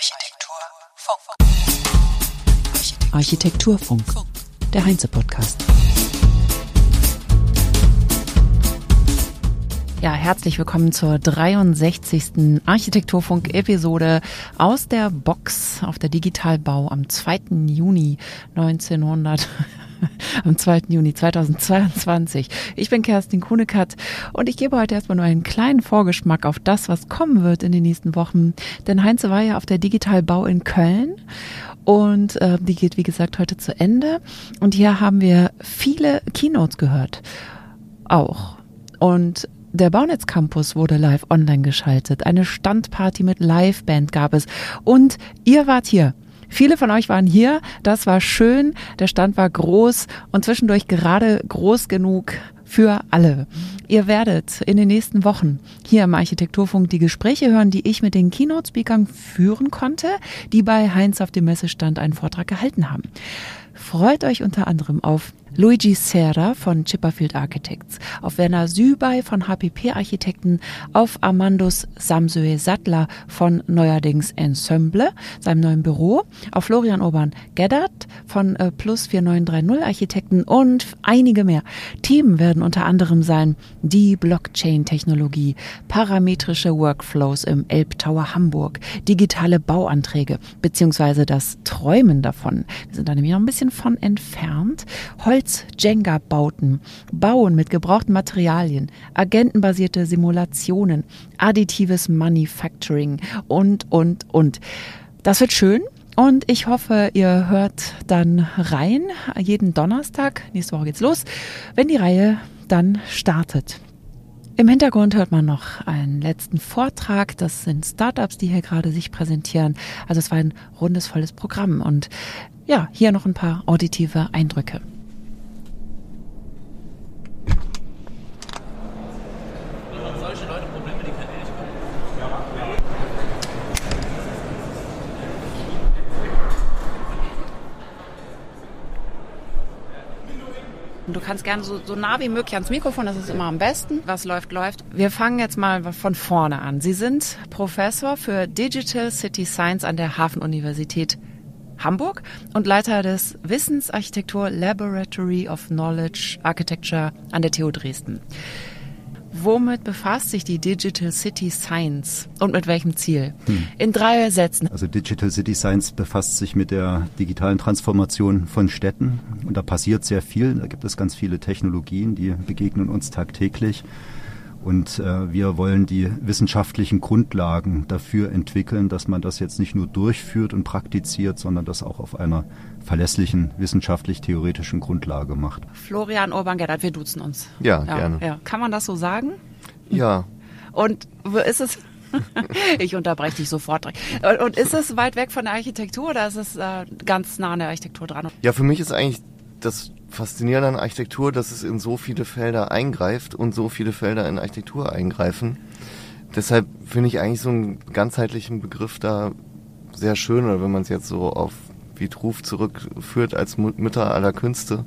Architekturfunk. Architekturfunk, der Heinze-Podcast. Ja, herzlich willkommen zur 63. Architekturfunk-Episode aus der Box auf der Digitalbau am 2. Juni 1900. am 2. Juni 2022. Ich bin Kerstin Kunekat und ich gebe heute erstmal nur einen kleinen Vorgeschmack auf das, was kommen wird in den nächsten Wochen. Denn Heinze war ja auf der Digitalbau in Köln und äh, die geht, wie gesagt, heute zu Ende. Und hier haben wir viele Keynotes gehört. Auch. Und der Baunetz Campus wurde live online geschaltet. Eine Standparty mit Liveband gab es. Und ihr wart hier. Viele von euch waren hier. Das war schön. Der Stand war groß und zwischendurch gerade groß genug für alle. Ihr werdet in den nächsten Wochen hier im Architekturfunk die Gespräche hören, die ich mit den Keynote-Speakern führen konnte, die bei Heinz auf dem Messestand einen Vortrag gehalten haben. Freut euch unter anderem auf Luigi Serra von Chipperfield Architects, auf Werner Sübey von HPP Architekten, auf Amandus Samsue Sattler von Neuerdings Ensemble, seinem neuen Büro, auf Florian Urban Geddert von äh, Plus 4930 Architekten und einige mehr. Themen werden unter anderem sein die Blockchain-Technologie, parametrische Workflows im Elbtower Hamburg, digitale Bauanträge beziehungsweise das Träumen davon. Wir sind da nämlich noch ein bisschen von entfernt. Holz Holz-Jenga-Bauten, Bauen mit gebrauchten Materialien, agentenbasierte Simulationen, additives Manufacturing und, und, und. Das wird schön. Und ich hoffe, ihr hört dann rein, jeden Donnerstag, nächste Woche geht's los, wenn die Reihe dann startet. Im Hintergrund hört man noch einen letzten Vortrag. Das sind Startups, die hier gerade sich präsentieren. Also es war ein rundes, volles Programm. Und ja, hier noch ein paar auditive Eindrücke. Du kannst gerne so, so nah wie möglich ans Mikrofon, das ist immer am besten. Was läuft, läuft. Wir fangen jetzt mal von vorne an. Sie sind Professor für Digital City Science an der Hafenuniversität Hamburg und Leiter des Wissensarchitektur Laboratory of Knowledge Architecture an der TU Dresden. Womit befasst sich die Digital City Science und mit welchem Ziel? Hm. In drei Sätzen. Also Digital City Science befasst sich mit der digitalen Transformation von Städten und da passiert sehr viel. Da gibt es ganz viele Technologien, die begegnen uns tagtäglich. Und äh, wir wollen die wissenschaftlichen Grundlagen dafür entwickeln, dass man das jetzt nicht nur durchführt und praktiziert, sondern das auch auf einer verlässlichen wissenschaftlich-theoretischen Grundlage macht. Florian Urban-Gerhard, wir duzen uns. Ja, ja, gerne. Ja. Kann man das so sagen? Ja. Und ist es ich unterbreche dich sofort. Und ist es weit weg von der Architektur oder ist es äh, ganz nah an der Architektur dran? Ja, für mich ist eigentlich das Faszinierende an Architektur, dass es in so viele Felder eingreift und so viele Felder in Architektur eingreifen. Deshalb finde ich eigentlich so einen ganzheitlichen Begriff da sehr schön, oder wenn man es jetzt so auf Vitruv zurückführt als Mütter aller Künste,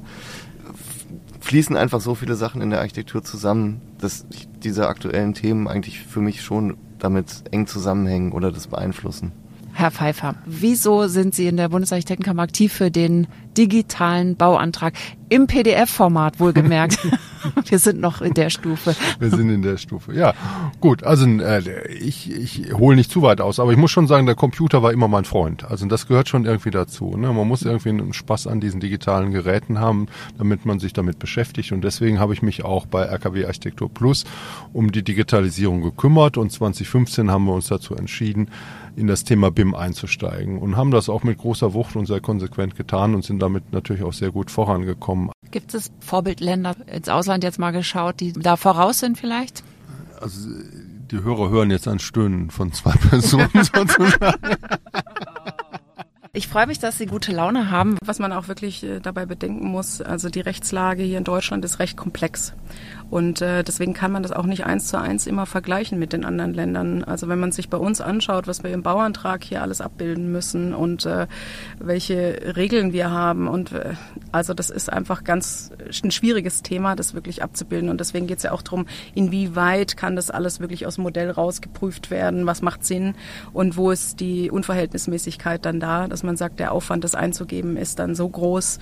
fließen einfach so viele Sachen in der Architektur zusammen, dass diese aktuellen Themen eigentlich für mich schon damit eng zusammenhängen oder das beeinflussen. Herr Pfeiffer, wieso sind Sie in der Bundesarchitektenkammer aktiv für den digitalen Bauantrag im PDF-Format wohlgemerkt? Wir sind noch in der Stufe. Wir sind in der Stufe. Ja, gut. Also äh, ich, ich hole nicht zu weit aus, aber ich muss schon sagen, der Computer war immer mein Freund. Also das gehört schon irgendwie dazu. Ne? Man muss irgendwie einen Spaß an diesen digitalen Geräten haben, damit man sich damit beschäftigt. Und deswegen habe ich mich auch bei RKW Architektur Plus um die Digitalisierung gekümmert. Und 2015 haben wir uns dazu entschieden, in das Thema BIM einzusteigen und haben das auch mit großer Wucht und sehr konsequent getan und sind damit natürlich auch sehr gut vorangekommen. Gibt es Vorbildländer ins Ausland jetzt mal geschaut, die da voraus sind vielleicht? Also die Hörer hören jetzt ein Stöhnen von zwei Personen sozusagen. Ich freue mich, dass Sie gute Laune haben. Was man auch wirklich äh, dabei bedenken muss, also die Rechtslage hier in Deutschland ist recht komplex. Und äh, deswegen kann man das auch nicht eins zu eins immer vergleichen mit den anderen Ländern. Also wenn man sich bei uns anschaut, was wir im Bauantrag hier alles abbilden müssen und äh, welche Regeln wir haben. Und also das ist einfach ganz ein schwieriges Thema, das wirklich abzubilden. Und deswegen geht es ja auch darum, inwieweit kann das alles wirklich aus dem Modell rausgeprüft werden, was macht Sinn und wo ist die Unverhältnismäßigkeit dann da, dass man sagt, der Aufwand, das einzugeben, ist dann so groß,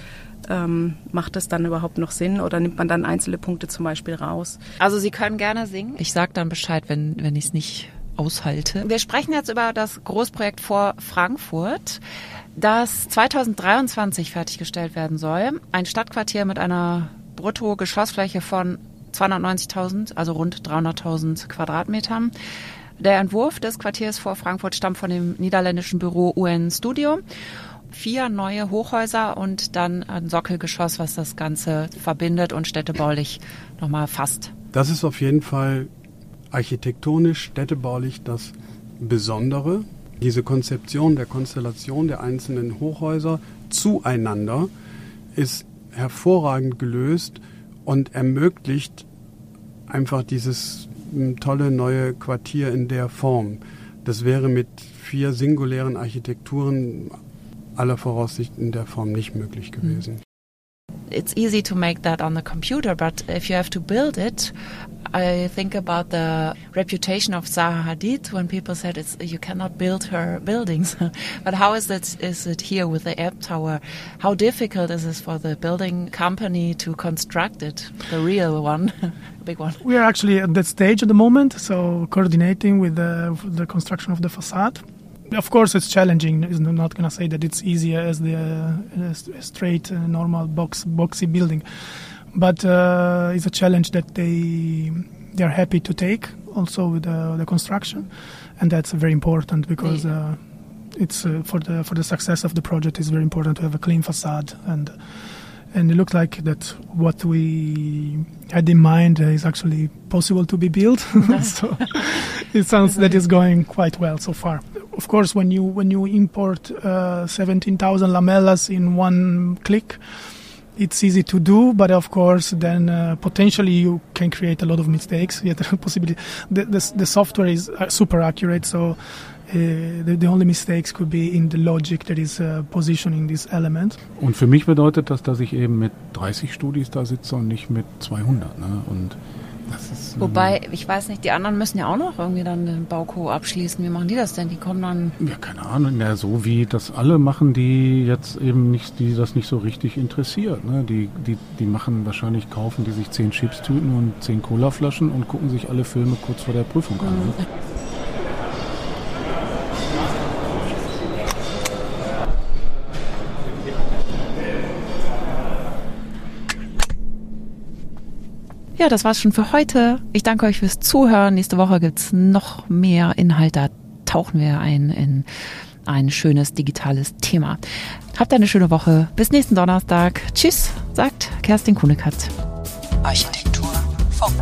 ähm, macht das dann überhaupt noch Sinn oder nimmt man dann einzelne Punkte zum Beispiel raus? Also Sie können gerne singen. Ich sage dann Bescheid, wenn, wenn ich es nicht aushalte. Wir sprechen jetzt über das Großprojekt vor Frankfurt, das 2023 fertiggestellt werden soll. Ein Stadtquartier mit einer Brutto-Geschossfläche von 290.000, also rund 300.000 Quadratmetern. Der Entwurf des Quartiers vor Frankfurt stammt von dem niederländischen Büro UN Studio vier neue Hochhäuser und dann ein Sockelgeschoss, was das Ganze verbindet und städtebaulich nochmal fasst. Das ist auf jeden Fall architektonisch, städtebaulich das Besondere. Diese Konzeption der Konstellation der einzelnen Hochhäuser zueinander ist hervorragend gelöst und ermöglicht einfach dieses tolle neue Quartier in der Form. Das wäre mit vier singulären Architekturen aller Voraussicht in der Form nicht möglich gewesen. It's easy to make that on the computer, but if you have to build it, I think about the reputation of Zaha Hadid when people said it's, you cannot build her buildings. but how is it, is it here with the Air Tower? How difficult is it for the building company to construct it, the real one, big one? We are actually at that stage at the moment, so coordinating with the, the construction of the facade of course, it's challenging. I'm not going to say that it's easier as the uh, straight, uh, normal box boxy building, but uh, it's a challenge that they they are happy to take also with the, the construction, and that's very important because uh, it's uh, for the for the success of the project. It's very important to have a clean facade and and it looked like that what we had in mind is actually possible to be built. so it sounds that it's going quite well so far. Of course, when you when you import uh, 17,000 lamellas in one click, it's easy to do, but of course, then uh, potentially you can create a lot of mistakes. Yet, possibility the, the, the software is uh, super accurate, so Uh, the, the, only mistakes could be in the logic that is uh, positioning this element. Und für mich bedeutet das, dass ich eben mit 30 Studis da sitze und nicht mit 200. Ne? Und ist, Wobei, ich weiß nicht, die anderen müssen ja auch noch irgendwie dann den Bauko abschließen. Wie machen die das denn? Die kommen dann. Ja, keine Ahnung. Ja, so wie das alle machen, die jetzt eben nicht, die das nicht so richtig interessiert. Ne? Die, die, die machen wahrscheinlich, kaufen die sich zehn Chipstüten und zehn Colaflaschen und gucken sich alle Filme kurz vor der Prüfung an. Ne? Ja, das war's schon für heute. Ich danke euch fürs Zuhören. Nächste Woche gibt's noch mehr Inhalt. Da tauchen wir ein in ein schönes digitales Thema. Habt eine schöne Woche. Bis nächsten Donnerstag. Tschüss, sagt Kerstin Kunekatz. Architektur Funk.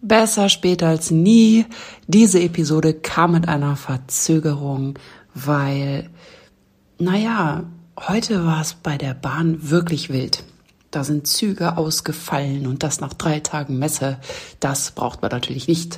Besser später als nie. Diese Episode kam mit einer Verzögerung, weil, naja, heute war es bei der Bahn wirklich wild. Da sind Züge ausgefallen und das nach drei Tagen Messe. Das braucht man natürlich nicht.